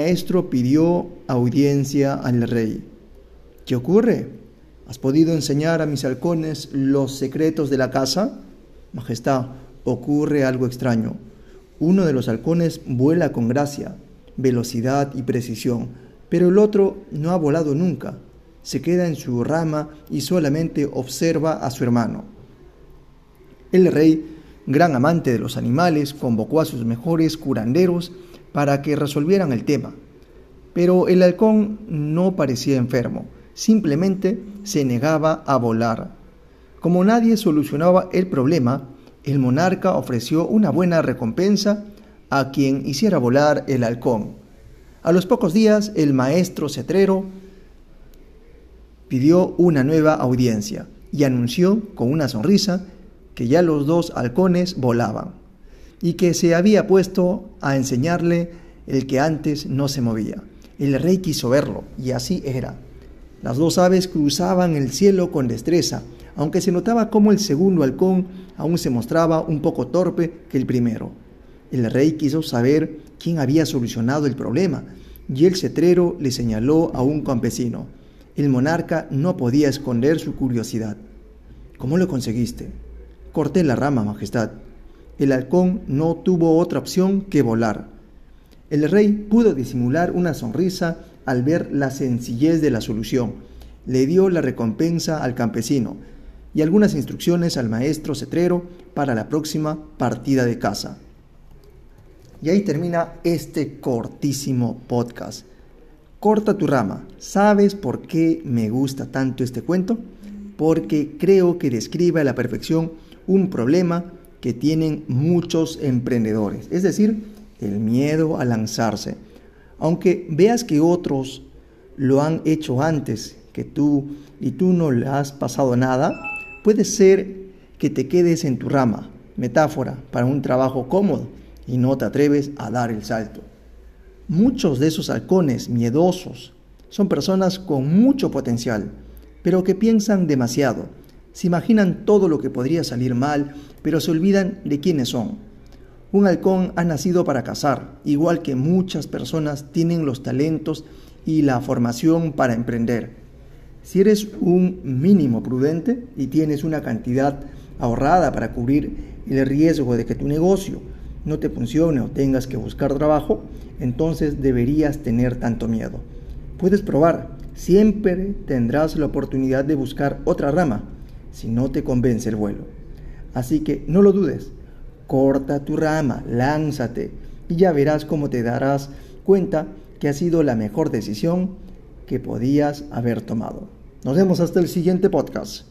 maestro pidió audiencia al rey. ¿Qué ocurre? ¿Has podido enseñar a mis halcones los secretos de la casa? Majestad, ocurre algo extraño. Uno de los halcones vuela con gracia, velocidad y precisión, pero el otro no ha volado nunca. Se queda en su rama y solamente observa a su hermano. El rey, gran amante de los animales, convocó a sus mejores curanderos para que resolvieran el tema. Pero el halcón no parecía enfermo, simplemente se negaba a volar. Como nadie solucionaba el problema, el monarca ofreció una buena recompensa a quien hiciera volar el halcón. A los pocos días, el maestro cetrero pidió una nueva audiencia y anunció con una sonrisa que ya los dos halcones volaban y que se había puesto a enseñarle el que antes no se movía. El rey quiso verlo, y así era. Las dos aves cruzaban el cielo con destreza, aunque se notaba como el segundo halcón aún se mostraba un poco torpe que el primero. El rey quiso saber quién había solucionado el problema, y el cetrero le señaló a un campesino. El monarca no podía esconder su curiosidad. ¿Cómo lo conseguiste? Corté la rama, Majestad el halcón no tuvo otra opción que volar. El rey pudo disimular una sonrisa al ver la sencillez de la solución. Le dio la recompensa al campesino y algunas instrucciones al maestro cetrero para la próxima partida de caza. Y ahí termina este cortísimo podcast. Corta tu rama. ¿Sabes por qué me gusta tanto este cuento? Porque creo que describe a la perfección un problema que tienen muchos emprendedores, es decir, el miedo a lanzarse. Aunque veas que otros lo han hecho antes que tú y tú no le has pasado nada, puede ser que te quedes en tu rama, metáfora, para un trabajo cómodo y no te atreves a dar el salto. Muchos de esos halcones miedosos son personas con mucho potencial, pero que piensan demasiado se imaginan todo lo que podría salir mal, pero se olvidan de quiénes son. Un halcón ha nacido para cazar, igual que muchas personas tienen los talentos y la formación para emprender. Si eres un mínimo prudente y tienes una cantidad ahorrada para cubrir el riesgo de que tu negocio no te funcione o tengas que buscar trabajo, entonces deberías tener tanto miedo. Puedes probar, siempre tendrás la oportunidad de buscar otra rama si no te convence el vuelo. Así que no lo dudes, corta tu rama, lánzate y ya verás cómo te darás cuenta que ha sido la mejor decisión que podías haber tomado. Nos vemos hasta el siguiente podcast.